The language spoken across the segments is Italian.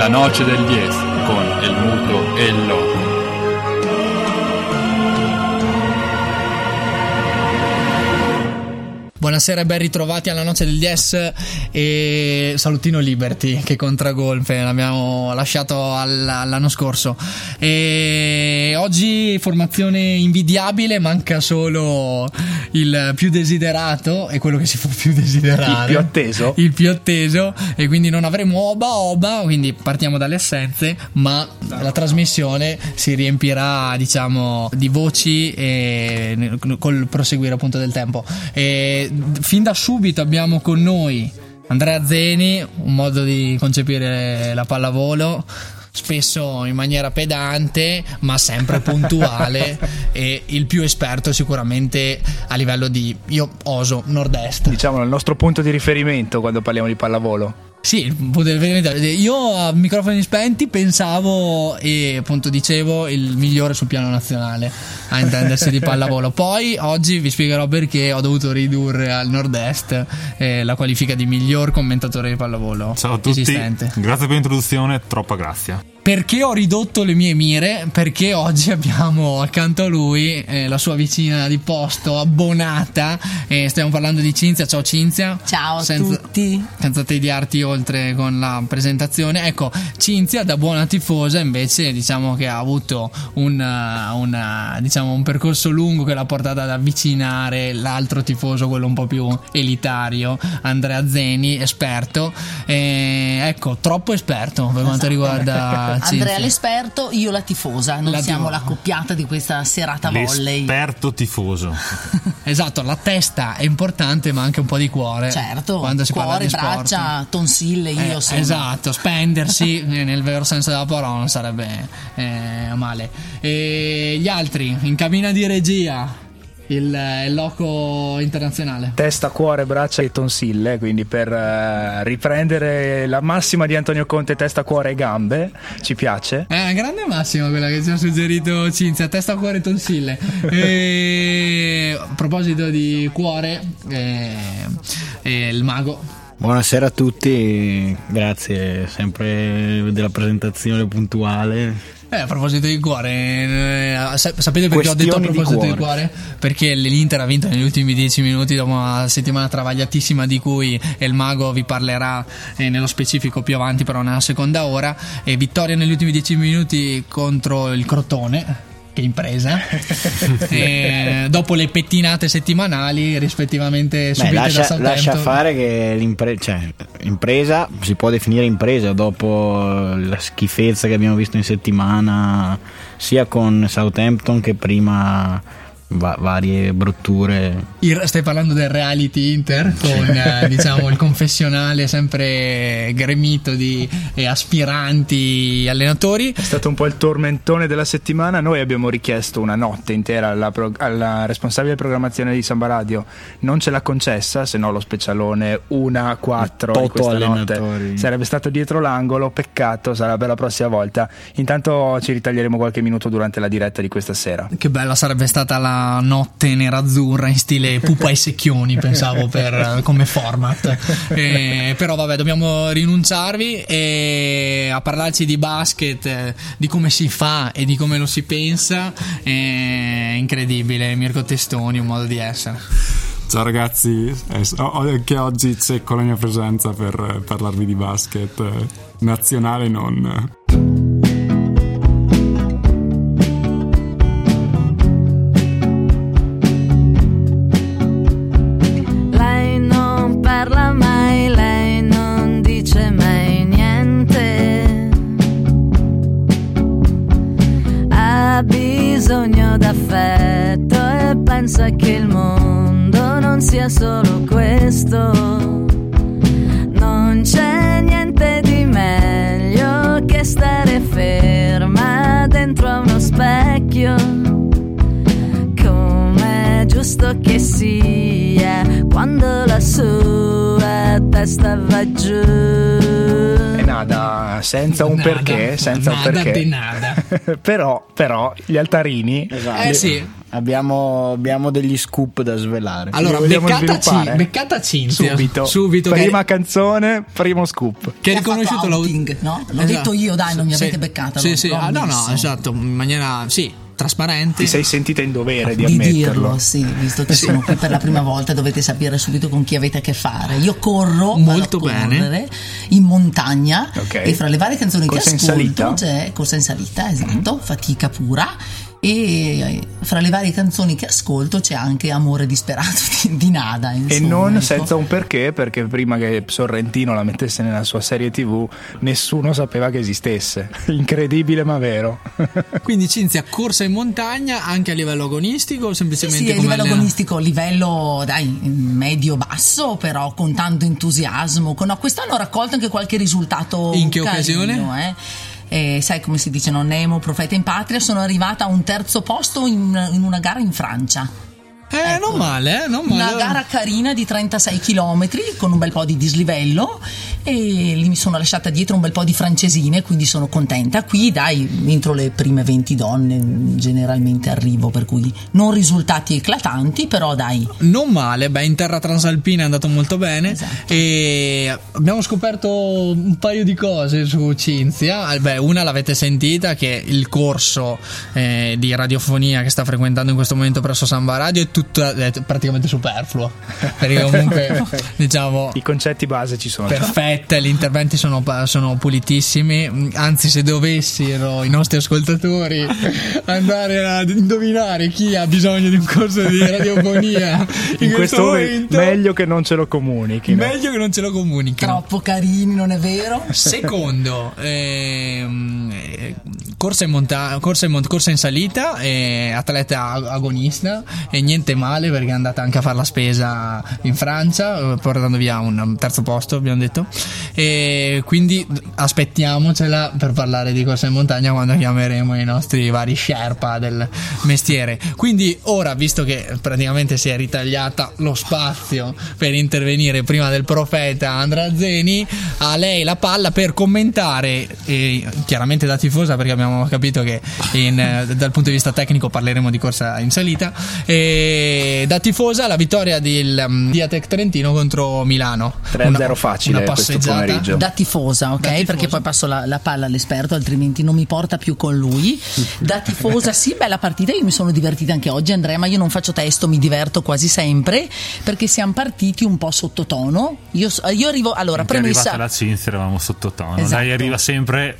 La noce del 10 con el muto e il Buonasera e ben ritrovati alla noce del DS e salutino Liberty che contra Golf l'abbiamo lasciato l'anno scorso. E oggi formazione invidiabile manca solo il più desiderato e quello che si può più desiderare. Il più atteso. Il più atteso e quindi non avremo oba oba quindi partiamo dalle assenze ma la trasmissione si riempirà diciamo di voci e col proseguire appunto del tempo. E fin da subito abbiamo con noi Andrea Zeni, un modo di concepire la pallavolo spesso in maniera pedante ma sempre puntuale e il più esperto sicuramente a livello di io oso nord-est. Diciamo il nostro punto di riferimento quando parliamo di pallavolo sì, io a microfoni spenti pensavo e appunto dicevo il migliore sul piano nazionale a intendersi di pallavolo. Poi oggi vi spiegherò perché ho dovuto ridurre al nord-est eh, la qualifica di miglior commentatore di pallavolo. Ciao a tutti, esistente. grazie per l'introduzione, troppa grazia. Perché ho ridotto le mie mire? Perché oggi abbiamo accanto a lui eh, la sua vicina di posto abbonata. Eh, stiamo parlando di Cinzia. Ciao Cinzia. Ciao senza, a tutti. Senza tediarti oltre con la presentazione. Ecco, Cinzia da buona tifosa invece diciamo che ha avuto una, una, diciamo, un percorso lungo che l'ha portata ad avvicinare l'altro tifoso, quello un po' più elitario, Andrea Zeni, esperto. Eh, ecco, troppo esperto per quanto esatto. riguarda Andrea l'esperto, io la tifosa. Non la siamo tifosa. l'accoppiata di questa serata volley. L'esperto tifoso. esatto, la testa è importante, ma anche un po' di cuore. Certo, quando si cuore, parla di braccia, tonsille, io eh, sono. Esatto, spendersi nel vero senso della parola non sarebbe eh, male. E gli altri, in cabina di regia il, il, loco internazionale. Testa, cuore, braccia e tonsille, quindi per uh, riprendere la massima di Antonio Conte, testa, cuore e gambe, ci piace. È una grande massima quella che ci ha suggerito Cinzia, testa, cuore e tonsille. e, a proposito di cuore, eh, eh, il mago. Buonasera a tutti, grazie sempre della presentazione puntuale. Eh, a proposito di cuore, eh, sapete perché ho detto a proposito di cuore? di cuore? Perché l'Inter ha vinto negli ultimi dieci minuti dopo una settimana travagliatissima di cui il mago vi parlerà eh, nello specifico più avanti, però nella seconda ora. E vittoria negli ultimi dieci minuti contro il Crotone che impresa. E dopo le pettinate settimanali rispettivamente subite Beh, lascia, da lascia fare che l'impresa cioè, impresa si può definire impresa dopo la schifezza che abbiamo visto in settimana sia con Southampton che prima va- varie brutture. Il, stai parlando del reality Inter con eh, diciamo il confessionale sempre gremito di eh, aspiranti allenatori. È stato un po' il tormentone della settimana. Noi abbiamo richiesto una notte intera alla, pro- alla responsabile programmazione di Samba Radio, non ce l'ha concessa, se no lo specialone 1 a 4 di questa notte sarebbe stato dietro l'angolo. Peccato, sarà per la prossima volta. Intanto ci ritaglieremo qualche minuto durante la diretta di questa sera. Che bella sarebbe stata la notte nerazzurra in stile pupa e secchioni, pensavo per, come format. Eh, però vabbè, dobbiamo rinunciarvi e a parlarci di basket, di come si fa e di come lo si pensa. È incredibile, Mirko Testoni, un modo di essere. Ciao ragazzi, anche oggi cecco la mia presenza per parlarvi di basket nazionale non. Senza un nada, perché, senza nada un perché. Di nada. però, però, gli altarini. Esatto. Eh sì Abbiamo, abbiamo degli scoop da svelare. Allora, beccata, beccata Cinzia. Subito. Subito Prima che, canzone, primo scoop. Che ha riconosciuto l'outing, no? L'ho esatto. detto io, dai, non mi avete sì. beccata. Sì, sì. Ah, no, no, esatto, in maniera sì, trasparente. Ti sei sentita in dovere di, di ammetterlo. dirlo, sì, visto che sono qui per la prima volta, dovete sapere subito con chi avete a che fare. Io corro molto bene in montagna okay. e fra le varie canzoni corsa che ascolto salita? c'è corsa in salita, esatto, mm-hmm. fatica pura e fra le varie canzoni che ascolto c'è anche Amore disperato di, di Nada insomma, e non ecco. senza un perché perché prima che Sorrentino la mettesse nella sua serie tv nessuno sapeva che esistesse incredibile ma vero quindi Cinzia corsa in montagna anche a livello agonistico o semplicemente sì, sì a livello allena? agonistico livello dai medio basso però con tanto entusiasmo con, no, quest'anno ho raccolto anche qualche risultato in che carino, occasione? Eh eh, sai come si dice, non nemo profeta in patria, sono arrivata a un terzo posto in, in una gara in Francia. Eh, ecco, non male, eh, non male. Una gara carina di 36 km con un bel po' di dislivello e lì mi sono lasciata dietro un bel po' di francesine, quindi sono contenta. Qui, dai, entro le prime 20 donne generalmente arrivo, per cui non risultati eclatanti, però dai. Non male, beh, in terra transalpina è andato molto bene esatto. e abbiamo scoperto un paio di cose su Cinzia. Beh, una l'avete sentita che il corso eh, di radiofonia che sta frequentando in questo momento presso Samba Radio è tutto è praticamente superfluo. Perché comunque diciamo i concetti base ci sono. perfette gli interventi sono, sono pulitissimi. Anzi se dovessero i nostri ascoltatori andare a indovinare chi ha bisogno di un corso di radiofonia in, in questo momento meglio che non ce lo comunichi meglio che non ce lo comunichi troppo carini non è vero? Secondo ehm, corsa in, monta- corsa in, mont- corsa in salita eh, atleta agonista e niente male perché è andata anche a fare la spesa in Francia portando via un terzo posto abbiamo detto. E quindi aspettiamocela per parlare di corsa in montagna quando chiameremo i nostri vari sherpa del mestiere. Quindi ora visto che praticamente si è ritagliata lo spazio per intervenire prima del profeta Andrea Zeni a lei la palla per commentare e chiaramente da tifosa perché abbiamo capito che in, dal punto di vista tecnico parleremo di corsa in salita e da tifosa la vittoria del um, Diatec Trentino contro Milano. 3-0 una, facile una questo pomeriggio. Da tifosa ok? Da tifosa. perché poi passo la, la, palla all'esperto altrimenti non mi porta più con lui. Da tifosa sì bella partita io mi sono divertita anche oggi Andrea ma io non faccio testo mi diverto quasi sempre perché siamo partiti un po' sottotono. Io, io arrivo allora Anche premessa la Cinzia eravamo sottotono. Esatto. lei arriva sempre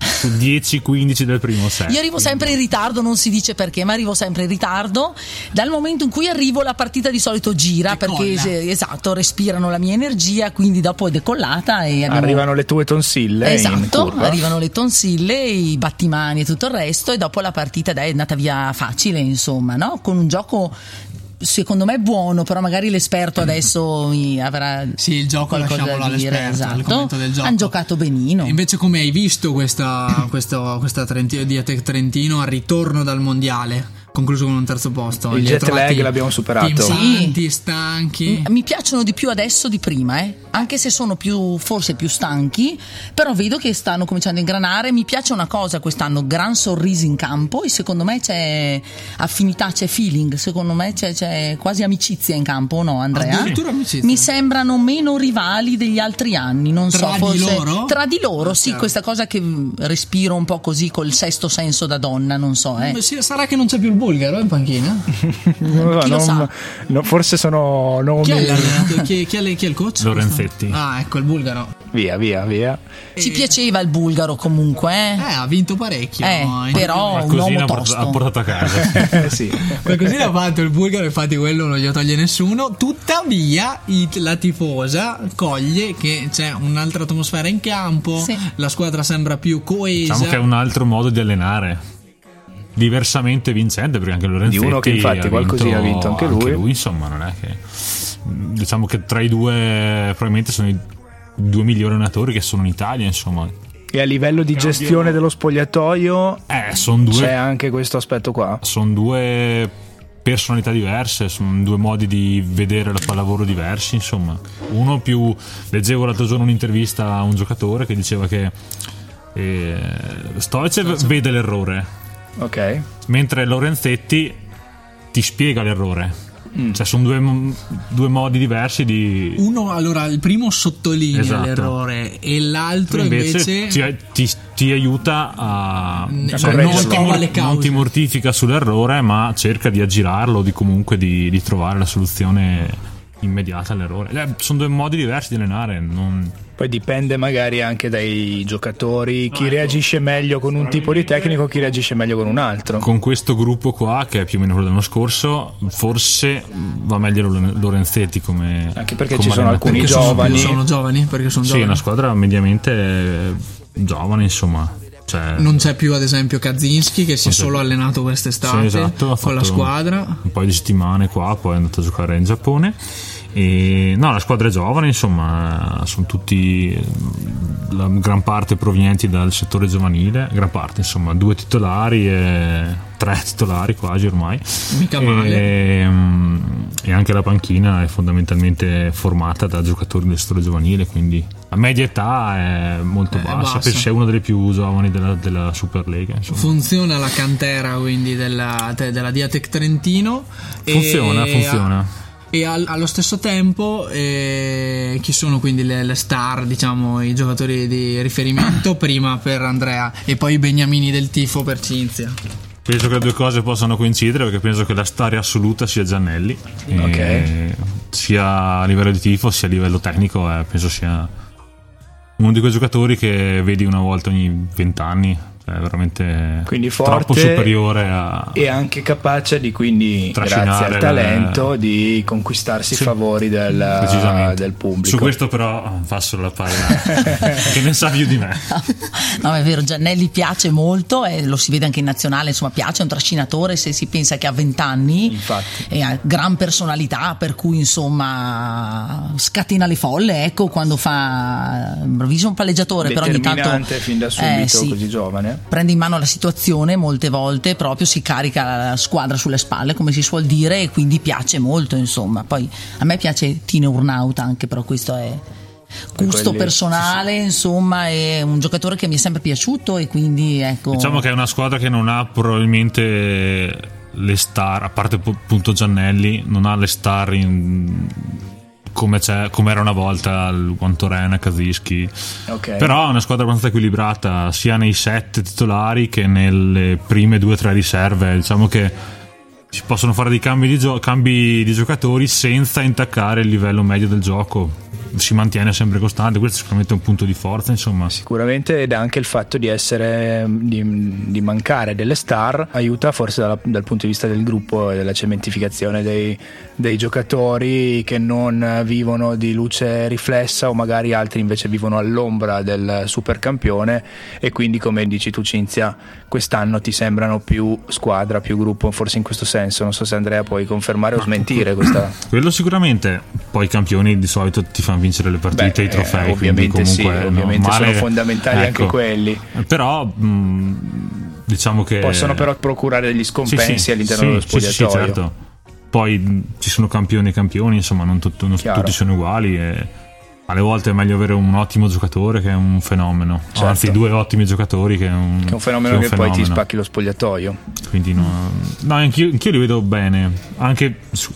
10-15 del primo set. Io arrivo sempre in ritardo, non si dice perché, ma arrivo sempre in ritardo. Dal momento in cui arrivo, la partita di solito gira Decolla. perché esatto, respirano la mia energia, quindi dopo è decollata e abbiamo... arrivano le tue tonsille. Esatto, arrivano le tonsille, i battimani e tutto il resto, e dopo la partita dai, è andata via facile, insomma, no? Con un gioco secondo me buono, però magari l'esperto adesso mi avrà sì, il gioco qualcosa lasciamolo all'esperto, Esatto. del gioco. Hanno giocato benino. Invece, come hai visto questa, questa, questa Trentino, Diatec Trentino al ritorno dal mondiale? Concluso con un terzo posto. Il jet lag l'abbiamo superato. Sì. stanchi. Mi piacciono di più adesso di prima, eh? Anche se sono più, forse più stanchi, però vedo che stanno cominciando a ingranare. Mi piace una cosa quest'anno, gran sorrisi in campo e secondo me c'è affinità, c'è feeling, secondo me c'è, c'è quasi amicizia in campo, no Andrea? Addirittura amicizia. Mi sembrano meno rivali degli altri anni, non tra so, forse di loro? tra di loro, sì, questa cosa che respiro un po' così col sesto senso da donna, non so, eh. Sarà che non c'è più il bulgaro in panchina? non, Chi lo non, sa? no, forse sono nomi. Chi è, chi, chi, è, chi è il coach? Lorenzetti. Ah, ecco il bulgaro. Via, via, via. Ci piaceva il bulgaro comunque, eh? Eh, ha vinto parecchio. Eh, In- però un Così uomo ha tosto. portato a casa. Eh, sì. Qualcosina ha fatto il bulgaro, infatti quello non glielo toglie nessuno. Tuttavia, la tifosa coglie che c'è un'altra atmosfera in campo, Sì. la squadra sembra più coesa. Diciamo che è un altro modo di allenare. Diversamente vincente, perché anche Lorenzetti Di uno che infatti ha qualcosina ha vinto anche lui. insomma, non è che. Diciamo che tra i due, probabilmente sono i due migliori allenatori che sono in Italia, insomma. E a livello di gestione dello spogliatoio Eh, due. c'è anche questo aspetto qua. sono due personalità diverse, sono due modi di vedere la pallavolo diversi, insomma. Uno più leggevo l'altro giorno un'intervista a un giocatore che diceva che eh, Stoicev vede l'errore, Ok. mentre Lorenzetti ti spiega l'errore. Cioè, sono due, due modi diversi di. Uno, allora, il primo sottolinea Esatto. l'errore e l'altro invece, invece, ti, ti- ti aiuta a. N- cioè, correggerlo. non, ti mor- le cause. non ti mortifica sull'errore, ma cerca di aggirarlo, di comunque di, di trovare la soluzione immediata all'errore. Eh, sono due modi diversi di allenare. Non... Poi dipende magari anche dai giocatori, chi reagisce meglio con un tipo di tecnico, chi reagisce meglio con un altro. Con questo gruppo qua, che è più o meno quello dell'anno scorso, forse va meglio Loren- Lorenzetti come. Anche perché come ci sono alcuni perché sono, giovani. sono giovani, perché sono Sì, giovani. una squadra mediamente giovane, insomma. Cioè, Non c'è più ad esempio Kaczynski che si è solo allenato quest'estate Sì, esatto, con la squadra. Un paio di settimane qua, poi è andato a giocare in Giappone. E, no, la squadra è giovane, insomma, sono tutti eh, la gran parte provenienti dal settore giovanile, gran parte, insomma, due titolari e tre titolari quasi ormai. Mica male. E, mm, e anche la panchina è fondamentalmente formata da giocatori del settore giovanile, quindi la media età è molto È bassa, bassa. perché è una delle più giovani della, della Superlega. Insomma. Funziona la cantera quindi della, della Diatec Trentino. Funziona, funziona. E al- allo stesso tempo, eh, chi sono quindi le, le star, diciamo, i giocatori di riferimento? prima per Andrea e poi i beniamini del tifo per Cinzia. Penso che le due cose possano coincidere perché penso che la storia assoluta sia Giannelli, E sia a livello di tifo sia a livello tecnico, eh, penso sia uno di quei giocatori che vedi una volta ogni vent'anni, è veramente Quindi troppo forte superiore a... E anche capace di quindi, Trascinare grazie al il- talento, di conquistarsi i Sì, favori del, del pubblico. Su questo però passo la palla che ne sa più di me. No, è vero, Giannelli piace molto e lo si vede anche in nazionale, insomma, piace, è un trascinatore se si pensa che ha 20 anni Infatti. e ha gran personalità, per cui insomma scatena le folle, ecco, quando fa improvviso un palleggiatore, però ogni tanto fin da subito, Eh, sì. così giovane. Prende in mano la situazione molte volte proprio si carica la squadra sulle spalle come si suol dire e quindi piace molto insomma. Poi a me piace Tino Urnaut anche però questo è gusto quelli- personale insomma è un giocatore che mi è sempre piaciuto e quindi ecco. Diciamo che è una squadra che non ha probabilmente le star, a parte pu- appunto Giannelli, non ha le star in- come, c'è- come era una volta il Guantorena, Kazischi. Ok. Però è una squadra abbastanza equilibrata sia nei set titolari che nelle prime due o tre riserve. Diciamo che si possono fare dei cambi di, gio- cambi di giocatori senza intaccare il livello medio del gioco. Si mantiene sempre costante, questo è sicuramente un punto di forza, insomma. Sicuramente ed anche il fatto di essere di, di mancare delle star aiuta forse dalla- dal punto di vista del gruppo e della cementificazione dei, dei giocatori che non vivono di luce riflessa o magari altri invece vivono all'ombra del supercampione e quindi come dici tu Cinzia quest'anno ti sembrano più squadra, più gruppo forse in questo senso non so se Andrea puoi confermare o smentire questa Quello sicuramente, poi i campioni di solito ti fanno vincere le partite, Beh, i trofei. eh, ovviamente quindi sì, comunque, ovviamente no, sono male- fondamentali anche ecco. quelli. Però mh, diciamo che possono però procurare degli scompensi sì, all'interno sì, dello sì, sì, spogliatoio sì, certo. Poi mh, ci sono campioni e campioni, insomma, non, tut- non tutti sono uguali. E alle volte è meglio avere un ottimo giocatore che un fenomeno. Certo. Anzi, due ottimi giocatori che un, che è un fenomeno che che, è un poi ti fenomeno. spacchi lo spogliatoio Quindi no, no anch'io, anch'io li vedo bene, anche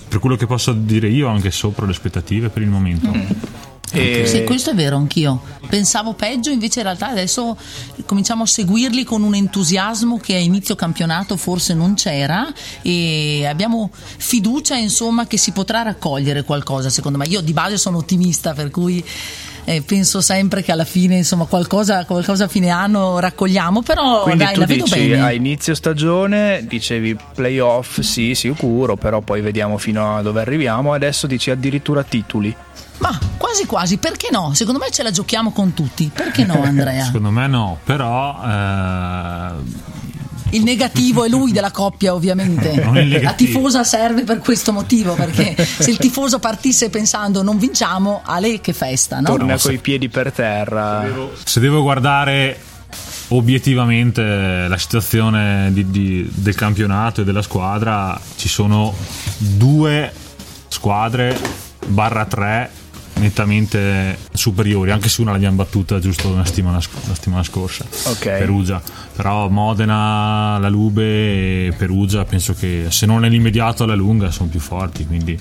per quello che posso dire io, anche sopra le aspettative per il momento. Mm. E Sì, questo è vero, anch'io. Pensavo peggio, invece in realtà adesso cominciamo a seguirli con un entusiasmo che a inizio campionato forse non c'era e abbiamo fiducia insomma che si potrà raccogliere qualcosa secondo me. Io di base sono ottimista per cui eh, penso sempre che alla fine insomma qualcosa, qualcosa a fine anno raccogliamo, però quindi dai, tu la vedo dici bene. a inizio stagione dicevi playoff sì sicuro però poi vediamo fino a dove arriviamo adesso dici addirittura titoli Ma quasi quasi, perché no? Secondo me ce la giochiamo con tutti, perché no Andrea? Secondo me no, però eh, Il negativo è lui della coppia, ovviamente. La tifosa serve per questo motivo, perché se il tifoso partisse pensando non vinciamo, a lei che festa, no? torna No, coi se- piedi per terra se devo guardare obiettivamente la situazione di- di- del campionato e della squadra, ci sono due squadre barra tre nettamente superiori, anche se una l'abbiamo battuta giusto una settimana, la settimana scorsa. Ok. Perugia. Però Modena, la Lube e Perugia penso che se non nell'immediato alla lunga sono più forti, quindi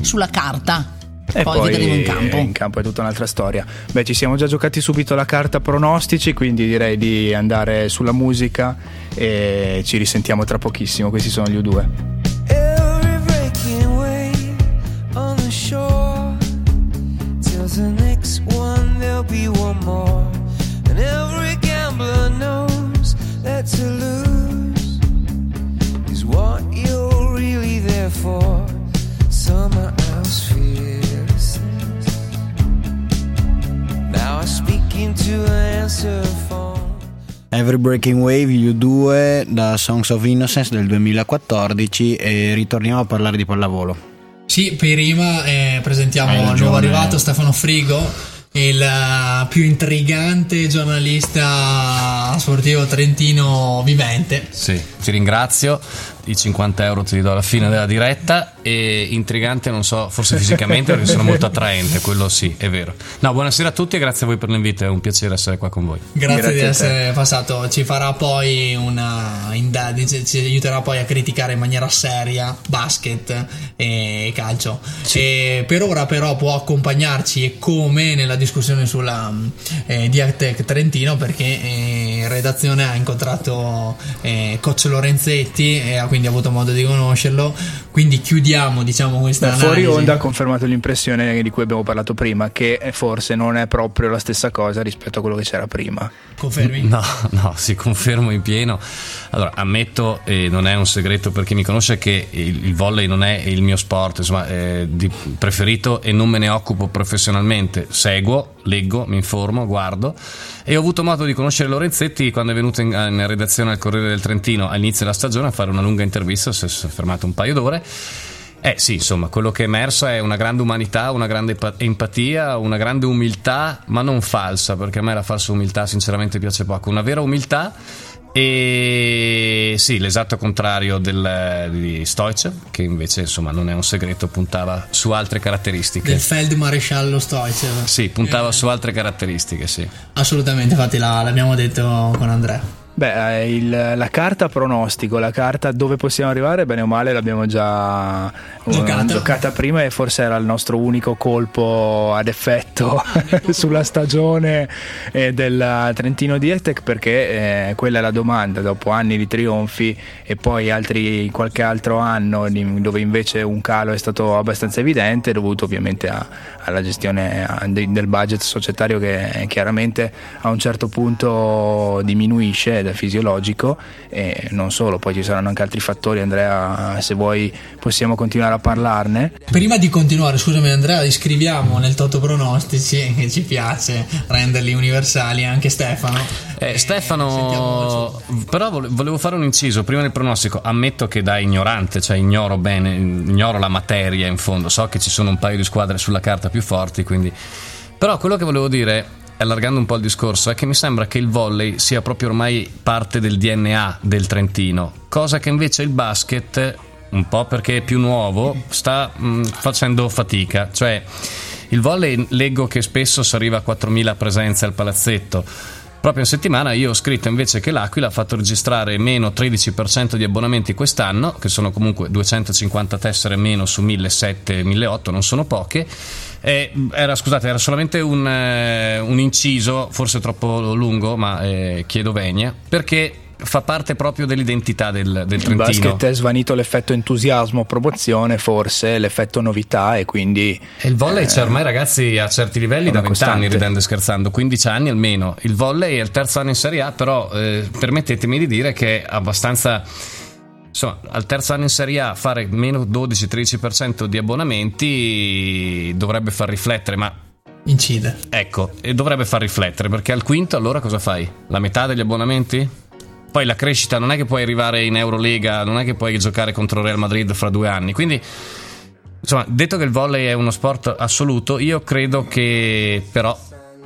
Sulla carta. E poi, vedremo in campo. in campo è tutta un'altra storia. Beh, ci siamo già giocati subito la carta pronostici, quindi direi di andare sulla musica e ci risentiamo tra pochissimo. Questi sono gli U2. Every Breaking Wave U2 da Songs of Innocence del 2014 e ritorniamo a parlare di pallavolo. Sì, prima eh, presentiamo il nuovo arrivato Stefano Frigo, il eh, più intrigante giornalista sportivo trentino vivente. Sì, ti ringrazio. I 50 euro te li do alla fine della diretta. E intrigante, non so, forse fisicamente perché sono molto attraente, quello sì, è vero. No, buonasera a tutti e grazie a voi per l'invito, è un piacere essere qua con voi. Grazie, Grazie di essere passato, ci farà poi una indagine, ci- aiuterà poi a criticare in maniera seria basket e calcio. E per ora però può accompagnarci e come nella discussione sulla eh, Diatec Trentino perché eh, in redazione ha incontrato eh, coach Lorenzetti e ha quindi avuto modo di conoscerlo. Quindi chiudiamo diciamo questa Beh, fuori onda ha confermato l'impressione di cui abbiamo parlato prima, che eh, forse non è proprio la stessa cosa rispetto a quello che c'era prima. Confermi? No, no, si confermo in pieno. Allora, ammetto, e non è un segreto per chi mi conosce, che il, il volley non è il mio sport insomma, eh, di preferito e non me ne occupo professionalmente. Seguo, leggo, mi informo, guardo e ho avuto modo di conoscere Lorenzetti quando è venuto in, in redazione al Corriere del Trentino all'inizio della stagione a fare una lunga intervista, si è fermato un paio d'ore. Eh sì, insomma, quello che è emerso è una grande umanità, una grande empatia, una grande umiltà, ma non falsa, perché a me la falsa umiltà sinceramente piace poco. Una vera umiltà e sì, l'esatto contrario del, di Stoic, che invece insomma non è un segreto, puntava su altre caratteristiche. Del feldmaresciallo Stoicev. Sì, puntava su altre caratteristiche, sì. Assolutamente, infatti la- l'abbiamo detto con Andrea. Beh, eh, il- la carta pronostico, la carta dove possiamo arrivare, bene o male, l'abbiamo già eh, Giocata. giocata prima e forse era il nostro unico colpo ad effetto sulla stagione eh, del Trentino Dietec perché eh, quella è la domanda, dopo anni di trionfi e poi altri, qualche altro anno dove invece un calo è stato abbastanza evidente, dovuto ovviamente a- alla gestione del budget societario che eh, chiaramente a un certo punto diminuisce ed è fisiologico e non solo, poi ci saranno anche altri fattori, Andrea se vuoi possiamo continuare a parlarne. Prima di continuare, scusami Andrea, iscriviamo nel Toto Pronostici che ci piace renderli universali anche Stefano. Eh, Eh, Stefano, suo- però vole- volevo fare un inciso prima del pronostico. Ammetto che da ignorante, cioè ignoro bene, ignoro la materia in fondo. So che ci sono un paio di squadre sulla carta più forti, quindi. Però quello che volevo dire, allargando un po' il discorso, è che mi sembra che il volley sia proprio ormai parte del DNA del Trentino, cosa che invece il basket, un po' perché è più nuovo, sta mh, facendo fatica. Cioè, il volley leggo che spesso si arriva a 4.000 presenze al palazzetto. Proprio in settimana io ho scritto invece che l'Aquila ha fatto registrare meno 13% di abbonamenti quest'anno, che sono comunque 250 tessere meno su 1.700-1.800, non sono poche. Eh, era, scusate, era solamente un, eh, un inciso, forse troppo lungo, ma eh, chiedo venia, perché fa parte proprio dell'identità del, del In Trentino. basket è svanito l'effetto entusiasmo, promozione, forse l'effetto novità e quindi E il volley c'è ormai ragazzi a certi livelli da una 20 anni, ridendo e scherzando, 15 anni almeno. Il volley è il terzo anno in Serie A, però eh, permettetemi di dire che è abbastanza... Insomma, al terzo anno in Serie A fare meno 12-13% di abbonamenti dovrebbe far riflettere, ma Incide. ecco, e dovrebbe far riflettere, perché al quinto allora cosa fai? La metà degli abbonamenti? Poi la crescita non è che puoi arrivare in Eurolega, non è che puoi giocare contro Real Madrid fra due anni, quindi Insomma, detto che il volley è uno sport assoluto, io credo che però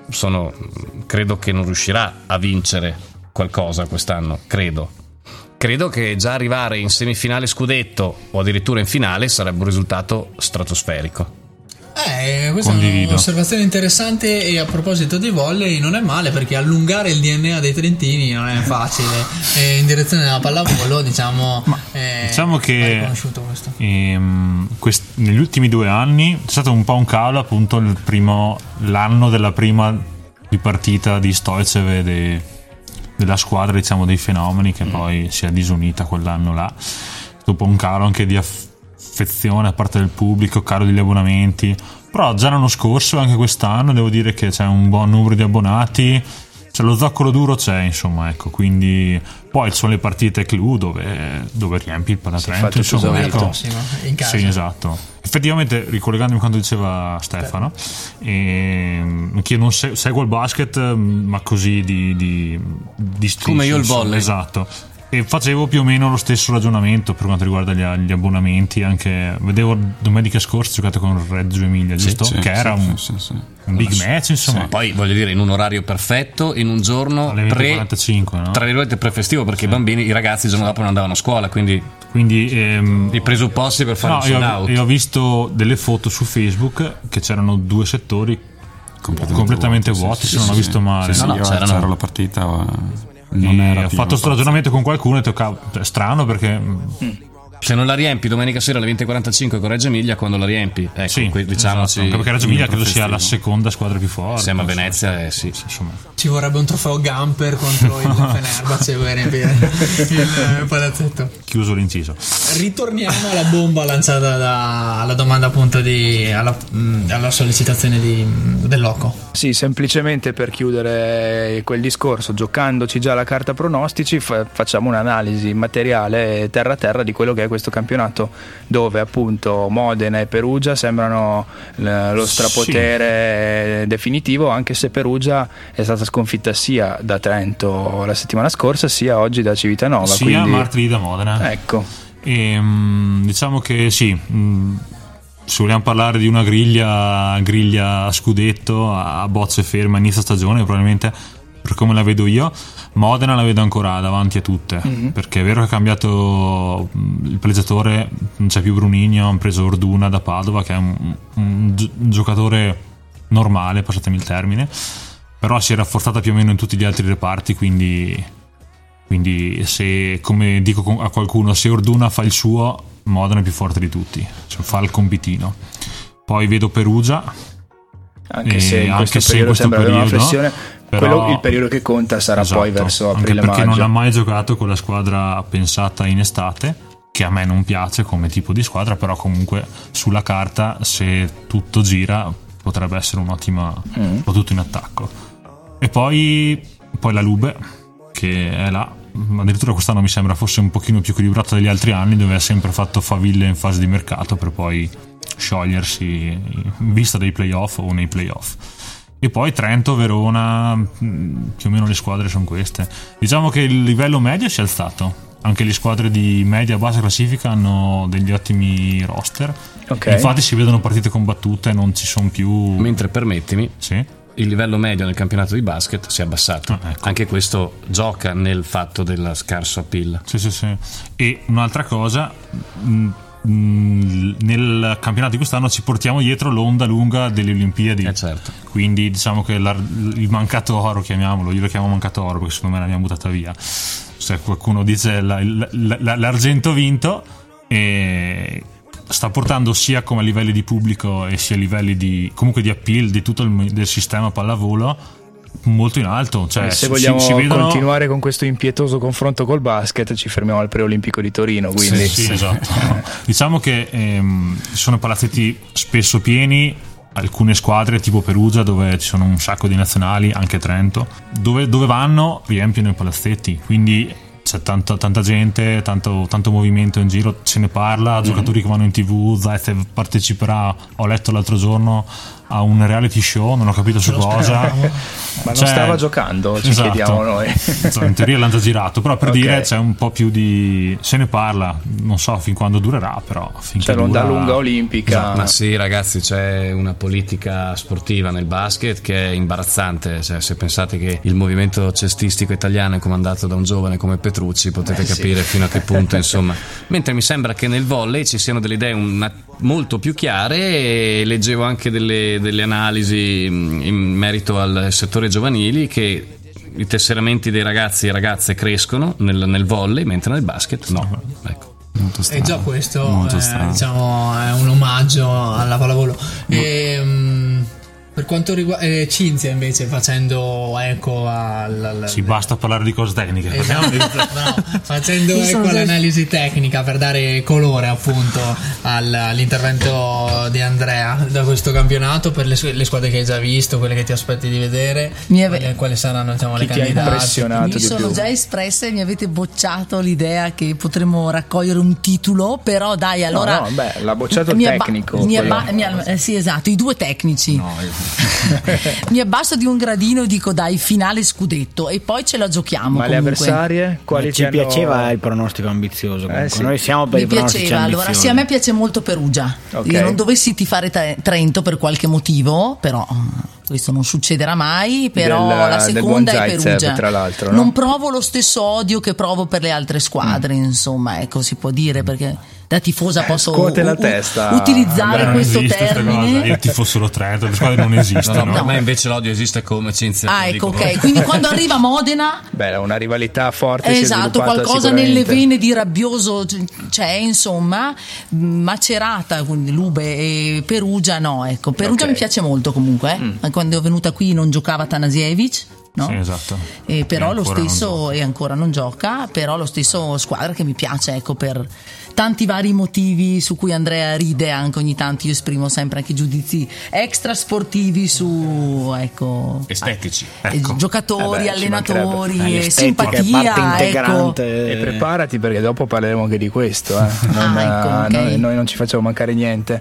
sono, credo che non riuscirà a vincere qualcosa quest'anno, credo. Credo che già arrivare in semifinale scudetto o addirittura in finale sarebbe un risultato stratosferico. Eh, questa è Condivido. un'osservazione interessante e a proposito di volley non è male perché allungare il DNA dei trentini non è facile. E in direzione della pallavolo diciamo è Diciamo va che ehm, quest- negli ultimi due anni c'è stato un po' un calo appunto il primo, l'anno della prima di partita di Stoicev e de- della squadra diciamo dei fenomeni che poi si è disunita quell'anno là. Dopo un calo anche di aff- affezione da parte del pubblico calo degli abbonamenti però già l'anno scorso e anche quest'anno devo dire che c'è un buon numero di abbonati cioè lo zoccolo duro c'è insomma ecco quindi poi ci sono le partite clou dove, dove riempi il Palatrento tutto insomma ecco. prossima, in casa. sì esatto effettivamente ricollegandomi a quanto diceva Stefano ehm, anch'io non se- seguo il basket ma così di, di, di striscio, Come io il volley. esatto e facevo più o meno lo stesso ragionamento per quanto riguarda gli, gli abbonamenti anche vedevo domenica scorsa giocato con Reggio Emilia giusto? Sì, che era sì, un, sì, sì. un big match insomma Poi voglio dire, in un orario perfetto, in un giorno alle pre, 20.45 no? tra virgolette prefestivo, perché i bambini, i ragazzi il giorno dopo non andavano a scuola, quindi quindi ehm, i presupposti per fare No, un sold io, out. io ho visto delle foto su Facebook che c'erano due settori completamente, vuoti, sì, se non sì, ho visto male. No, no, c'era la partita, non era ho fatto sto però- ragionamento con qualcuno e "Cavolo, è strano perché mm, Se non la riempi domenica sera alle 20.45 con Reggio Emilia, quando la riempi, ecco, sì, qui, diciamoci, esatto, perché Reggio Emilia credo sia la seconda squadra più forte. siamo a so. Venezia, eh, sì. Insomma, Ci vorrebbe un trofeo Gamper contro il Fenerbahce per riempire il palazzetto. Chiuso l'inciso. Ritorniamo alla bomba lanciata da, alla domanda appunto di alla, mh, alla sollecitazione di, del loco. Sì, semplicemente per chiudere quel discorso, giocandoci già la carta pronostici, fa- facciamo un'analisi materiale terra a terra di quello che è questo campionato, dove appunto Modena e Perugia sembrano l- lo strapotere definitivo, anche se Perugia è stata sconfitta sia da Trento la settimana scorsa, sia oggi da Civitanova. Sia quindi, martedì da Modena. Ecco, E, mm, diciamo che sì, mm, se vogliamo parlare di una griglia, griglia a scudetto a bozze ferme a inizio stagione, probabilmente per come la vedo io, Modena la vedo ancora davanti a tutte. Perché è vero che ha cambiato mm, il palleggiatore, non c'è più Brunigno, hanno preso Orduna da Padova, che è un, un gi- un giocatore normale, passatemi il termine. Però si è rafforzata più o meno in tutti gli altri reparti, quindi quindi se, come dico a qualcuno, se Orduna fa il suo, Modena è più forte di tutti, cioè fa il compitino. Poi vedo Perugia, anche se in anche questo se in periodo sembra avere una periodo, flessione, però- quello, il periodo che conta sarà Esatto, poi verso anche aprile perché non maggio. ha mai giocato con la squadra pensata in estate, che a me non piace come tipo di squadra, però comunque sulla carta, se tutto gira, potrebbe essere un'ottima, Mm. soprattutto in attacco. E poi, poi la Lube, che è là. Addirittura quest'anno mi sembra fosse un pochino più equilibrata degli altri anni, dove ha sempre fatto faville in fase di mercato per poi sciogliersi in vista dei playoff o nei playoff. E poi Trento, Verona, mh, più o meno le squadre sono queste. Diciamo che il livello medio si è alzato. Anche le squadre di media bassa classifica hanno degli ottimi roster. Ok. Infatti si vedono partite combattute, non ci sono più. Mentre permettimi, Sì. Il livello medio nel campionato di basket si è abbassato. Ah, ecco. Anche questo gioca nel fatto del scarso appeal. Sì, sì, sì. E un'altra cosa, mh, mh, nel campionato di quest'anno ci portiamo dietro l'onda lunga delle Olimpiadi. Eh, certo. Quindi diciamo che l'ar- il mancato oro, chiamiamolo, io lo chiamo mancato oro perché secondo me l'abbiamo buttata via. Se qualcuno dice la- la- la- l'argento vinto, e sta portando sia come a livelli di pubblico e sia a livelli di comunque di appeal di tutto il del sistema pallavolo molto in alto. Cioè, se si- vogliamo si vedono- continuare con questo impietoso confronto col basket, ci fermiamo al preolimpico di Torino. Quindi Sì, sì, esatto. diciamo che ehm, ci sono palazzetti spesso pieni, alcune squadre tipo Perugia dove ci sono un sacco di nazionali, anche Trento, dove, dove vanno riempiono i palazzetti, quindi c'è tanta, tanta gente, tanto, tanto movimento in giro, se ne parla, giocatori che vanno in tv, Zaitsev parteciperà, ho letto l'altro giorno a un reality show, non ho capito su cosa. Ma non Cioè, stava giocando, ci esatto. chiediamo noi. Insomma, in teoria l'hanno già girato, però per Ok. dire c'è un po' più di. se ne parla, non so fin quando durerà, però finché C'è l'onda dura- lunga olimpica. Ma sì, ragazzi, c'è una politica sportiva nel basket che è imbarazzante. Cioè, se pensate che il movimento cestistico italiano è comandato da un giovane come Petrucci, potete Eh, sì. capire fino a che punto, insomma. Mentre mi sembra che nel volley ci siano delle idee una- molto più chiare e leggevo anche delle, delle analisi in merito al settore giovanili che i tesseramenti dei ragazzi e ragazze crescono nel, nel volley, mentre nel basket no. Ecco. Molto E già questo Molto eh, diciamo, è un omaggio alla pallavolo. Ehm, per quanto riguarda eh, Cinzia invece facendo eco al, al- Sì, basta parlare di cose tecniche. Esatto, no, facendo Io già- all'analisi tecnica per dare colore appunto al- all'intervento di Andrea da questo campionato per le, sue- le squadre che hai già visto, quelle che ti aspetti di vedere, Mi ave- quali, quali saranno diciamo, le candidate. Mi sono più? già espressa e mi avete bocciato l'idea che potremmo raccogliere un titolo, però dai, allora... no, beh, l'ha bocciato il mi abba- tecnico, mi abba- mi al- eh, sì, esatto, i due tecnici. Mi abbasso di un gradino e dico dai, finale scudetto e poi ce la giochiamo. Ma le comunque. avversarie? Quali ci hanno- piaceva il pronostico ambizioso. comunque. sì. Noi siamo per Mi i pronostici piaceva, allora sì, a me piace molto Perugia. Ok. Io non dovessi tifare Tre- Trento per qualche motivo, però eh, questo non succederà mai, però Del- la seconda è Perugia. tra l'altro, no? Non provo lo stesso odio che provo per le altre squadre, Mm. insomma, ecco, si può dire perché da tifosa posso scuote la u- testa. utilizzare non questo termine. Io tifo solo tre, le squadre non No, esistono. no, per me invece l'odio esiste come Cinzia. Ah, ecco, ok. Quindi quando arriva Modena Beh, una rivalità forte. si è Esatto, qualcosa nelle vene di rabbioso c'è, insomma, Macerata, quindi Lube e Perugia no, ecco. Perugia Ok. mi piace molto comunque, eh. quando è venuta qui non giocava Tanasiewicz, no? Sì, esatto. E però E lo stesso, e ancora non gioca, però lo stesso squadra che mi piace, ecco, per tanti vari motivi su cui Andrea ride anche ogni tanto, io esprimo sempre anche giudizi extra sportivi su, ecco, Estetici. eh, Ecco. giocatori, Eh beh, allenatori, Eh, e simpatia, parte ecco. E integrante. preparati perché dopo parleremo anche di questo. eh. Non, Ah, ecco, eh, ok. noi, noi non ci facciamo mancare niente.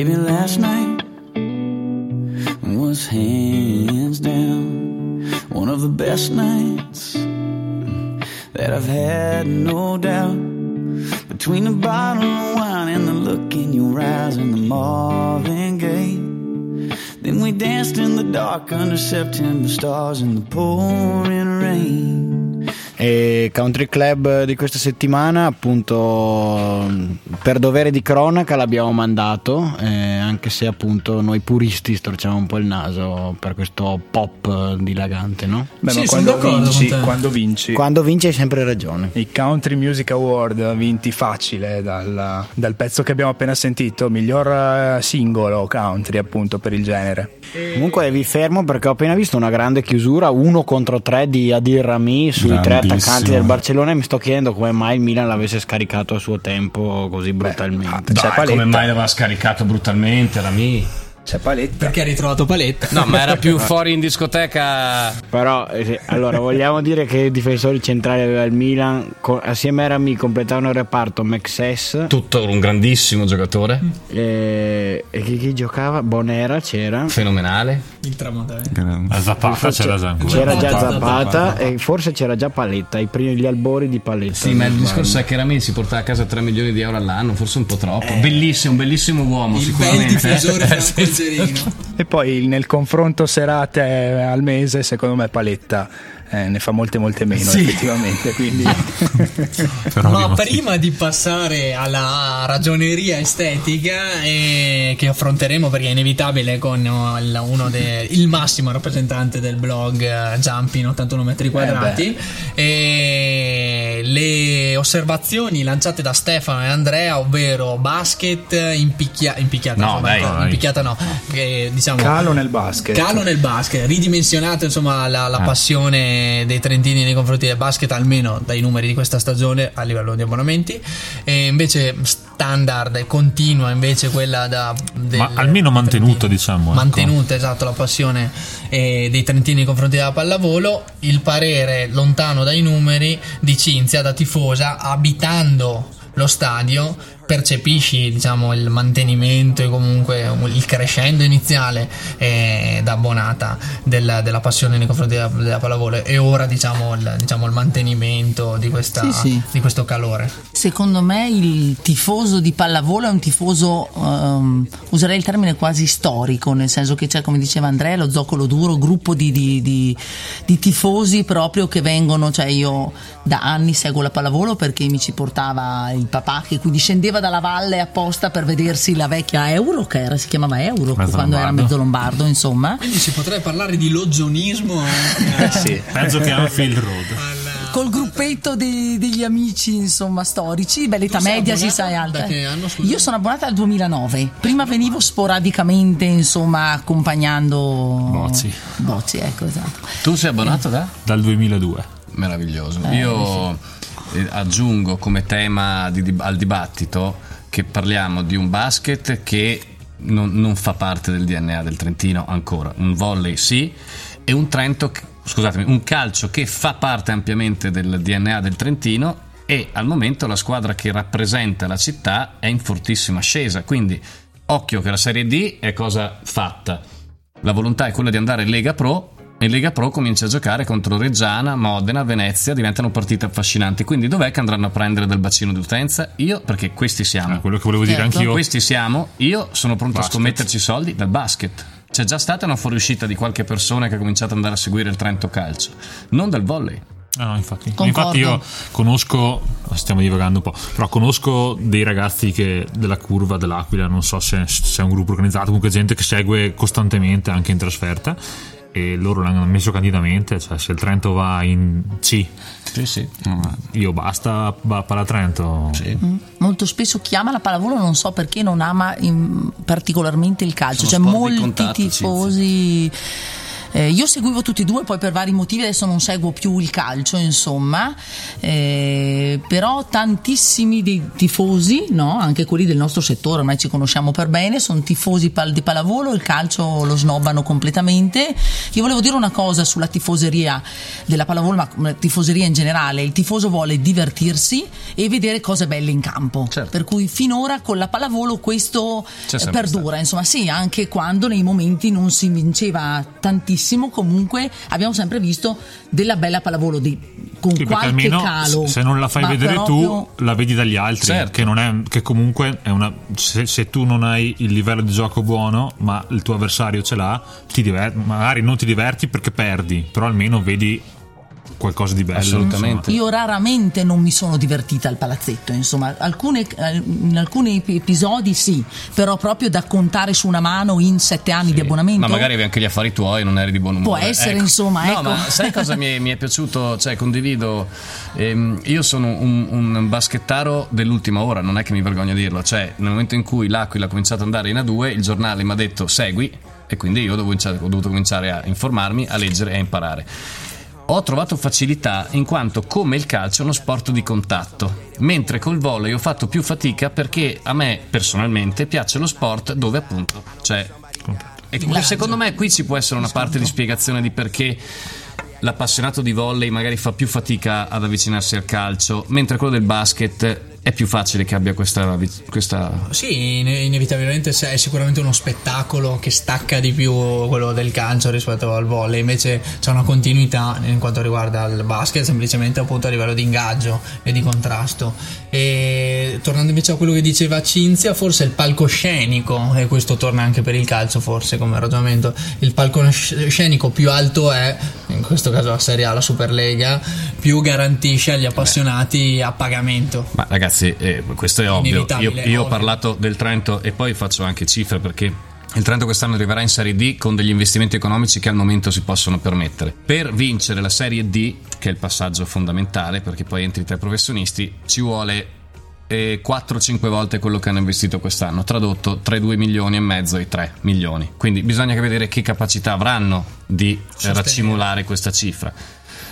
Baby, last night was hands down one of the best nights that I've had, no doubt. Between the bottle of wine and the look in your eyes and the Marvin Gaye. Then we danced in the dark under September stars in the pouring rain. E Country Club di questa settimana, appunto, per dovere di cronaca l'abbiamo mandato, eh, anche se appunto noi puristi storciamo un po' il naso per questo pop dilagante, no? Beh, Sì, ma quando vinci, quando vinci Quando vince hai sempre ragione. i Country Music Award vinti facile dal, dal pezzo che abbiamo appena sentito, miglior eh, singolo country appunto per il genere. Comunque vi fermo perché ho appena visto una grande chiusura, uno contro tre di Adir Rami sui tre Grandissimo. Attaccanti del Barcellona e mi sto chiedendo come mai il Milan l'avesse scaricato a suo tempo così brutalmente. C'è Dai, Paletta. come mai l'aveva scaricato brutalmente la mia? C'è Paletta. Perché ha ritrovato Paletta. No, ma era più fuori in discoteca. Però, eh, allora, vogliamo dire che i difensori centrali aveva il Milan, co- assieme a Rami completavano il reparto Maxes Tutto un grandissimo giocatore, e, e chi, chi giocava? Bonera c'era. fenomenale. Il tramonto. A Zapata c'era già. C'era già Zapata, Zapata e forse c'era già Paletta, i primi, gli albori di Paletta. Sì, ma il discorso è che Rami si portava a casa 3 milioni di euro all'anno, forse un po' troppo. Bellissimo, un bellissimo uomo, Il bel sicuramente. difensore Eh, Franco E poi nel confronto serate al mese, secondo me Paletta eh, ne fa molte molte meno effettivamente, quindi Ma prima di passare alla ragioneria estetica, eh, che affronteremo perché è inevitabile con eh, il, uno de- il massimo rappresentante del blog eh, Jumping 81 metri quadrati, e le osservazioni lanciate da Stefano e Andrea, ovvero basket impicchia- impicchiata, No, insomma, dai, no, dai. impicchiata no, che, diciamo calo nel basket. Calo nel basket, ridimensionato insomma la, la passione dei Trentini nei confronti del basket, almeno dai numeri di questa stagione a livello di abbonamenti. E invece standard continua invece quella da, del, Ma almeno mantenuta, diciamo, ecco. Mantenuta, esatto, la passione eh, dei Trentini nei confronti della pallavolo. Il parere lontano dai numeri di Cinzia da tifosa abitando lo stadio percepisci diciamo il mantenimento e comunque il crescendo iniziale eh, da abbonata della, della passione nei confronti della, della pallavolo e ora diciamo il, diciamo il mantenimento di, questa, Sì, sì. di questo calore Secondo me il tifoso di pallavolo è un tifoso, ehm, userei il termine quasi storico, nel senso che c'è, come diceva Andrea, lo zoccolo duro, gruppo di, di- di- di tifosi proprio che vengono, cioè io da anni seguo la pallavolo perché mi ci portava il papà che qui discendeva dalla valle apposta per vedersi la vecchia Euro, che era, si chiamava Euro Mezzo quando era lombardo. mezzo lombardo, insomma. quindi si potrebbe parlare di logionismo anche Sì. Penso che Anfield Road. Col gruppetto di- degli amici, insomma, storici, sei media si sa è alta. Io sono abbonata dal 2009. Prima venivo sporadicamente, insomma, accompagnando Bozzi. Bozzi, ecco, esatto. Tu sei abbonato da? Dal 2002. Meraviglioso. Io eh, aggiungo come tema di al dibattito che parliamo di un basket che non, non fa parte del DNA del Trentino ancora. Un volley sì e un Trento, che- scusatemi, un calcio che fa parte ampiamente del DNA del Trentino e al momento la squadra che rappresenta la città è in fortissima ascesa. Quindi occhio che la Serie D è cosa fatta. La volontà è quella di andare in Lega Pro e Lega Pro comincia a giocare contro Reggiana, Modena, Venezia, diventano partite affascinanti. Quindi dov'è che andranno a prendere del bacino di utenza? Io, perché questi siamo. Ah, quello che volevo dire Certo. anch'io. Questi siamo, io sono pronto Basket. a scommetterci soldi dal basket. C'è già stata una fuoriuscita di qualche persona che ha cominciato ad andare a seguire il Trento Calcio, non dal volley. Ah, no, infatti. Infatti io conosco, stiamo divagando un po', però conosco dei ragazzi che della curva dell'Aquila, non so se, se è un gruppo organizzato, comunque gente che segue costantemente anche in trasferta e loro l'hanno messo candidamente, cioè se il Trento va in C, Sì, sì. io basta, va a Trento. Molto spesso chiama la pallavolo, non so perché non ama in- particolarmente il calcio. Sono di molti contatto, tifosi. Eh, io seguivo tutti e due, poi per vari motivi adesso non seguo più il calcio, insomma, eh, però tantissimi dei tifosi, no? anche quelli del nostro settore, ormai ci conosciamo per bene, sono tifosi pal- di pallavolo, il calcio lo snobbano completamente. Io volevo dire una cosa sulla tifoseria della pallavolo, ma come tifoseria in generale, il tifoso vuole divertirsi e vedere cose belle in campo, Certo. per cui finora con la pallavolo questo eh, perdura, insomma sì, anche quando nei momenti non si vinceva tantissimo, comunque abbiamo sempre visto della bella pallavolo di, con Sì, qualche almeno calo. se non la fai vedere proprio- tu, la vedi dagli altri. Certo. Che, non è, che comunque è una. Se, se tu non hai il livello di gioco buono, ma il tuo avversario ce l'ha, ti diver- magari non ti diverti perché perdi, però almeno vedi qualcosa di bello. Assolutamente. Io raramente non mi sono divertita al palazzetto, insomma, alcune, eh, in alcuni ep- episodi sì, però proprio da contare su una mano in sette anni di abbonamento. Ma magari avevi anche gli affari tuoi non eri di buon umore. Può essere, insomma, No, ecco. ma sai cosa mi è, mi è piaciuto? Cioè, condivido. ehm, io sono un, un baschettaro dell'ultima ora, non è che mi vergogno a dirlo. Cioè, nel momento in cui l'Aquila ha cominciato ad andare in A2, il giornale mi ha detto segui, e quindi io ho dovuto, ho dovuto cominciare a informarmi, a leggere e a imparare. Ho trovato facilità in quanto come il calcio è uno sport di contatto, mentre col volley ho fatto più fatica perché a me personalmente piace lo sport dove appunto c'è. E qui- secondo me qui ci può essere una parte di spiegazione di perché l'appassionato di volley magari fa più fatica ad avvicinarsi al calcio, mentre quello del basket è più facile che abbia questa, questa Sì, in- inevitabilmente è sicuramente uno spettacolo che stacca di più quello del calcio rispetto al volley, invece c'è una continuità in quanto riguarda il basket, semplicemente appunto a livello di ingaggio e di contrasto. E tornando invece a quello che diceva Cinzia, forse il palcoscenico, e questo torna anche per il calcio forse come ragionamento, il palcoscenico più alto è, in questo caso la Serie A, la Superlega, più garantisce agli appassionati a pagamento. Ma ragazzi, eh, questo è ovvio. Io, io ho parlato del Trento e poi faccio anche cifre perché il Trento quest'anno arriverà in Serie D con degli investimenti economici che al momento si possono permettere. Per vincere la Serie D, che è il passaggio fondamentale perché poi entri tra i professionisti, ci vuole eh, 4-5 volte quello che hanno investito quest'anno, tradotto tra i 2 milioni e mezzo e i 3 milioni. Quindi bisogna vedere che capacità avranno di eh, Sostenere. raccimolare questa cifra.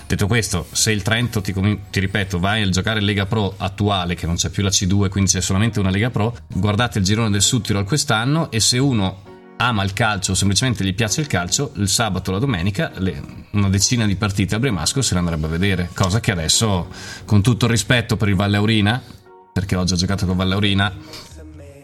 Detto questo, se il Trento, ti, ti ripeto, vai a giocare Lega Pro attuale, che non c'è più la C2, quindi c'è solamente una Lega Pro, guardate il girone del Sud Tirol quest'anno e se uno ama il calcio o semplicemente gli piace il calcio, il sabato o la domenica le- una decina di partite a Bremasco se le andrebbe a vedere, cosa che adesso, con tutto il rispetto per il Valle Aurina, perché ho già giocato con Valle Aurina,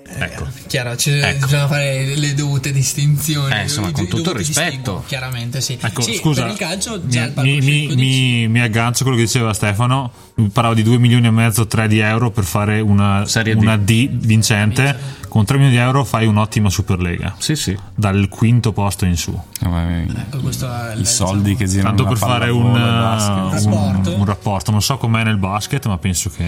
ecco. Chiaro, ci- Ecco. bisogna fare le dovute distinzioni. Eh, insomma, con tutto il rispetto. Chiaramente, sì. Ecco, Sì, scusa, per il calcio mi, già il mi, palcoscenico mi- mi- mi aggancio a quello che diceva Stefano. Parlavo di 2 milioni e mezzo, 3 di euro per fare una, Serie D. una D vincente. Con 3 milioni di euro fai un'ottima Superlega. Sì, sì. Dal quinto posto in su. Ecco, questo è il- I soldi che girano Tanto per fare un, uh, un- Rapporto? un rapporto. Non so com'è nel basket, ma penso che.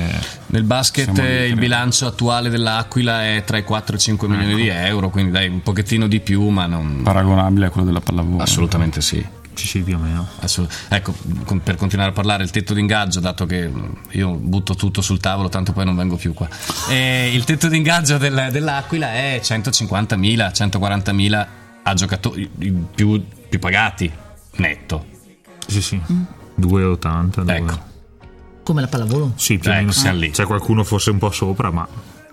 Nel basket eh, il bilancio attuale dell'Aquila è tra i 4 e i 5 milioni di euro, quindi dai un pochettino di più, ma non... paragonabile a quello della pallavolo. Assolutamente sì. Sì, sì, più o meno. Assolut- ecco, con- per continuare a parlare, il tetto d'ingaggio, dato che io butto tutto sul tavolo, tanto poi non vengo più qua. Eh, il tetto d'ingaggio del- dell'Aquila è 150.000, 140.000 a giocatori i più, più pagati, netto. Sì, sì. 2,80. due- Ecco. Come la pallavolo? Sì, più o Ecco, meno. siamo lì. C'è qualcuno forse un po' sopra, ma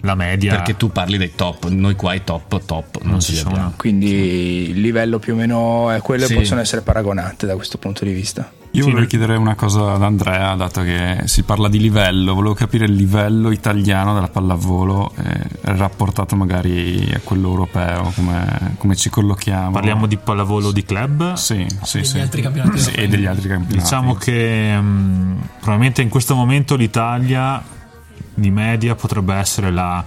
la media. Perché tu parli dei top, noi qua i top, top, non, Non ci sono. abbiamo. Quindi il livello più o meno è quello Sì. e possono essere paragonate da questo punto di vista. Io volevo chiedere una cosa ad Andrea, dato che si parla di livello, volevo capire il livello italiano della pallavolo eh, rapportato magari a quello europeo, come, come ci collochiamo. Parliamo di pallavolo di club. Sì, sì, degli sì. altri campionati Sì, e degli altri campionati. Diciamo che mm, probabilmente in questo momento l'Italia di media potrebbe essere la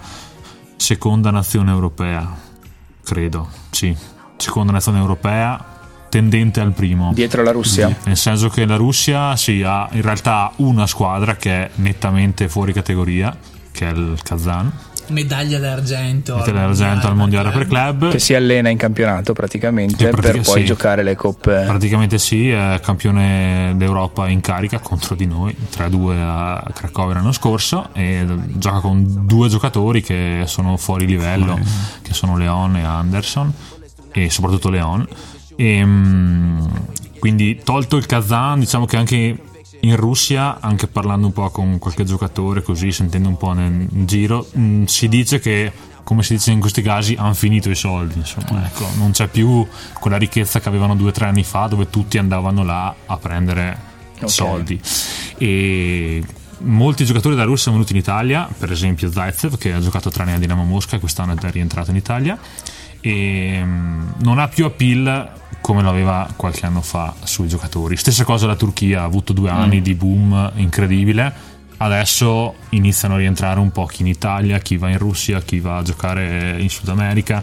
seconda nazione europea, credo, sì, seconda nazione europea tendente al primo. Dietro la Russia. Nel senso che la Russia sì, ha in realtà una squadra che è nettamente fuori categoria, che è il Kazan, medaglia d'argento. medaglia d'argento al mondiale per club. Che si allena in campionato praticamente pratica- per poi sì. giocare le coppe. Praticamente sì, è campione d'Europa in carica contro di noi, 3-2 a Cracovia l'anno scorso e gioca con due giocatori che sono fuori livello, che sono Leon e Anderson e soprattutto Leon. E, mm, quindi tolto il Kazan, diciamo che anche in Russia, anche parlando un po' con qualche giocatore così, sentendo un po' nel in giro, mm, si dice che come si dice in questi casi, hanno finito i soldi. Insomma, ecco, non c'è più quella ricchezza che avevano due o tre anni fa, dove tutti andavano là a prendere Ok. soldi. E molti giocatori della Russia sono venuti in Italia, per esempio Zaitsev, che ha giocato tre anni a Dinamo Mosca e quest'anno è rientrato in Italia. E mm, non ha più appeal come lo aveva qualche anno fa sui giocatori. Stessa cosa la Turchia, ha avuto due anni di boom incredibile. Adesso iniziano a rientrare un po' chi in Italia, chi va in Russia, chi va a giocare in Sud America.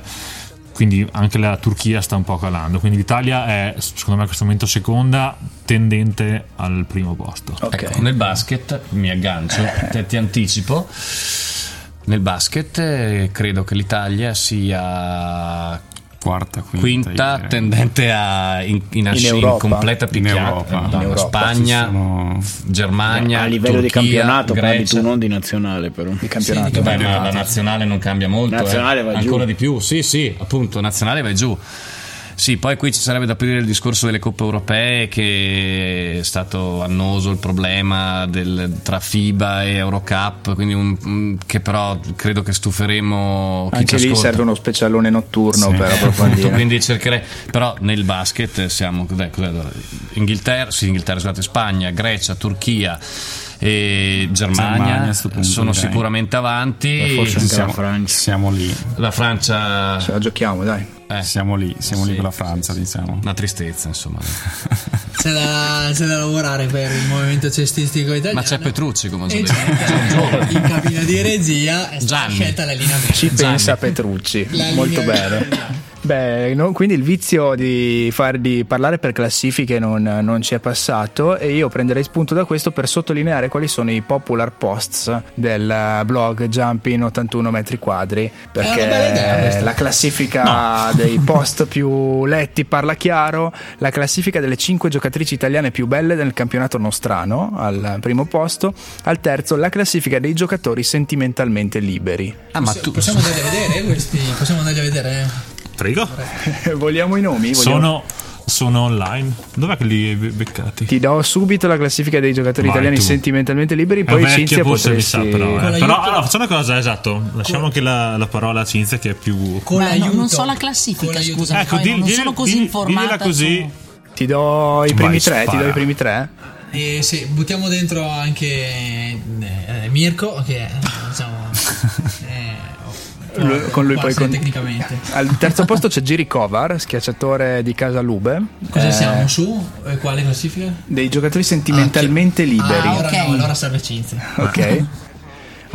Quindi anche la Turchia sta un po' calando. Quindi l'Italia è, secondo me, in questo momento seconda, tendente al primo posto. Ok. Ecco, nel basket mi aggancio, te- ti anticipo. Nel basket eh, credo che l'Italia sia quarta, quinta, quinta, io- tendente a in, in, In in Europa. completa in picchiata. In Europa. Spagna, sono- Germania, a livello di Turchia, campionato parli tu non di nazionale però Di campionato. Beh, ma la nazionale non cambia molto, Nazionale eh. va giù. ancora di più. Sì, sì, appunto, nazionale va giù. Sì, poi qui ci sarebbe da aprire il discorso delle coppe europee che è stato annoso il problema del- tra FIBA e Eurocup, quindi un- che però credo che stuferemo chi Anche ci lì ascolta. serve uno specialone notturno Sì. per approfondire. quindi cercherei però nel basket siamo cos'è, Inghilterra, sì, Inghilterra scusate, Spagna, Grecia, Turchia e Germania, Germania punto, sono direi. sicuramente avanti forse anche siamo, la Francia. siamo lì, la Francia Ce la giochiamo, dai. Eh, siamo lì, siamo lì Sì. con la Francia, diciamo. una tristezza insomma C'è da, c'è da lavorare per il movimento cestistico italiano. ma c'è Petrucci come ho già detto in cabina di regia è stata Gianni. scelta l'allineamento. Ci Gianni. pensa Petrucci, La molto linea- bene. Beh, no, quindi il vizio di, far, di parlare per classifiche non, non ci è passato e io prenderei spunto da questo per sottolineare quali sono i popular posts del blog Jumping 81 metri quadri una bella idea perché la classifica dei post più letti parla chiaro, la classifica delle 5 giocatrici italiane più belle del campionato nostrano al primo posto, al terzo la classifica dei giocatori sentimentalmente liberi. ah ma tu Possiamo andarli a vedere questi? Possiamo andarli a vedere? Prego. Vogliamo i nomi? Vogliamo- Sono Sono online. Dov'è che li hai be- beccati? Ti do subito la classifica dei giocatori Vai, italiani tu. sentimentalmente liberi, È poi Cinzia potresti... sa, però. eh. Però allora, facciamo una cosa, esatto. Lasciamo anche la, la parola a Cinzia che è più. Con Ma no, l'aiuto- non so la classifica, scusa, Ecco, di- non di- sono così di- informata. così. su- Ti do i Vai, primi tre, ti do spara. i primi tre. E sì, buttiamo dentro anche eh, Mirko, che diciamo. eh, Lui- con lui poi con- tecnicamente. Al terzo posto c'è Giri Kovar, schiacciatore di Casa Lube. Cosa Eh, siamo su? Eh, Quale classifica? Dei giocatori sentimentalmente liberi. Ah, ora no, allora serve Cinzia. Ok.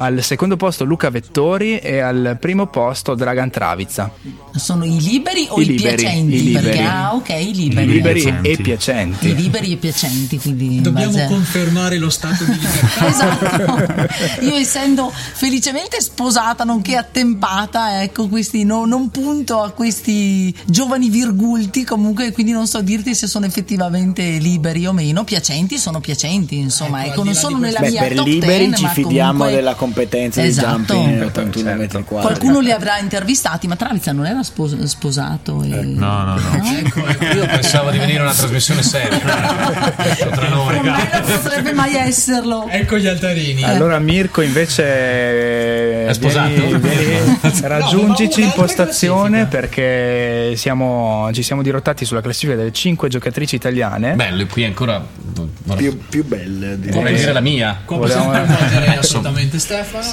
Al secondo posto Luca Vettori e al primo posto Dragan Travizza. Sono i liberi o I i, liberi, piacenti? i liberi. Perché, ah, ok, i liberi. Liberi piacenti. e piacenti. I liberi e piacenti, quindi in Dobbiamo base confermare lo stato di libertà. Esatto. Io essendo felicemente sposata, nonché attempata, ecco, questi no- non punto a questi giovani virgulti, comunque, quindi non so dirti se sono effettivamente liberi o meno. Piacenti sono piacenti, insomma, Ecco, ecco, non sono nella Beh, mia per top liberi 10, ci ma fidiamo comunque- della competenza Esatto. di jumping 81 certo. metri quadri. Qualcuno li avrà intervistati, ma Travizza non era spos- sposato. e- No, no, no. Ecco, ecco. Io pensavo di venire una trasmissione seria. Tra noi. Non potrebbe mai esserlo. Ecco gli altarini. Allora Mirko invece È sposato? vieni- vieni- raggiungici in postazione perché siamo- ci siamo dirottati sulla classifica delle 5 giocatrici italiane. Bello, qui ancora vorrei, Più, più belle. direi. vorrei dire la mia. Qua possiamo coinvolgere assolutamente Stefano.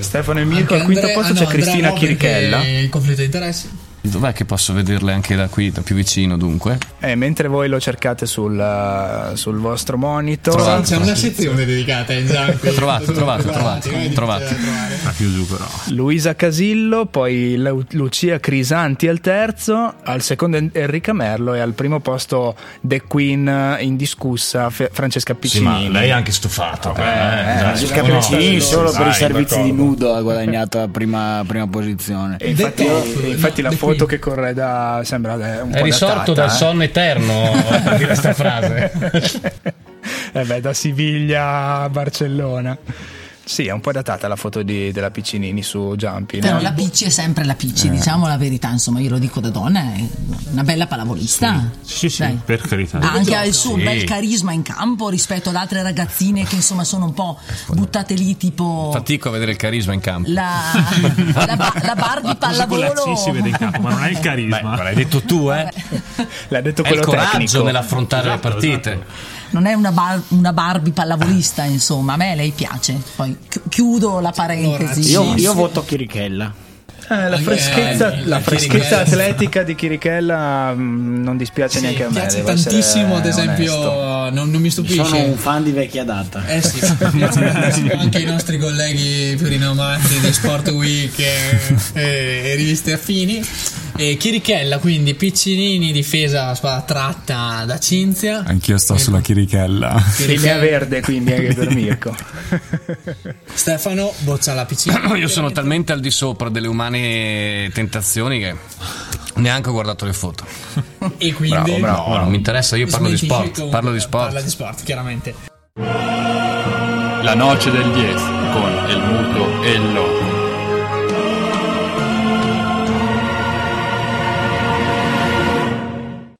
Stefano e Mirko al quinto posto ah, no, c'è Cristina Chirichella Il conflitto di interessi. Dov'è che posso vederle anche da qui, da più vicino dunque? e mentre voi lo cercate sul, sul vostro monitor Trovato. C'è una sezione dedicata ai zampi. Trovato, trovato, trovato, c'è da trovare. Ah, più giù però. Luisa Casillo, poi Lu- Lucia Crisanti al terzo, al secondo En- Enrica Merlo e al primo posto The Queen indiscussa Fe- Francesca Sì, Piccinini. ma lei è anche stufato. eh, eh, dai, Il no, Cappuccini no, solo per i servizi di d'accordo. nudo ha guadagnato la prima, prima posizione. E infatti, infatti no, la foto Queen. che corre da sembra eh, un È risorto datata, dal eh. sonno eterno dire questa frase. eh beh, da Siviglia a Barcellona. Sì, è un po' datata la foto di- della Piccinini su Jumpy. Però no? la Picci è sempre la Picci, diciamo la verità, insomma, io lo dico da donna, è una bella pallavolista. Sì, sì, Dai. per carità. Ha anche il suo Sì. bel carisma in campo rispetto ad altre ragazzine che insomma sono un po' buttate lì tipo Fatico a vedere il carisma in campo. la, la, ba- la Barbie la pallavolo. C si vede in campo, ma non è il Beh, carisma. ma l'hai detto tu, eh? L'ha detto È il quello coraggio tecnico. nell'affrontare Esatto, le partite. Non è una, bar- una Barbie pallavolista, insomma, a me lei piace. Poi chi- chiudo la parentesi. Io, io voto Chirichella. Eh, la Anche- freschezza, eh, la il freschezza atletica di Chirichella mm, non dispiace Sì, neanche a me. piace devo essere tantissimo, ad esempio, non, non mi stupisce. Sono un fan di vecchia data. Eh sì, piace anche i nostri colleghi più rinomati di Sport Week e, e- e riviste affini. E Chirichella, quindi Piccinini, difesa spada tratta da Cinzia. Anch'io sto sulla chirichella. Linea verde quindi anche per Mirko. Stefano boccia la Piccinini. Io sono talmente al di sopra delle umane tentazioni che neanche ho guardato le foto. E quindi Bravo, bravo. No, non mi interessa, io parlo di sport. comunque, Parlo di Parla sport. di sport, chiaramente. La noce del 10 con el muto e il loco.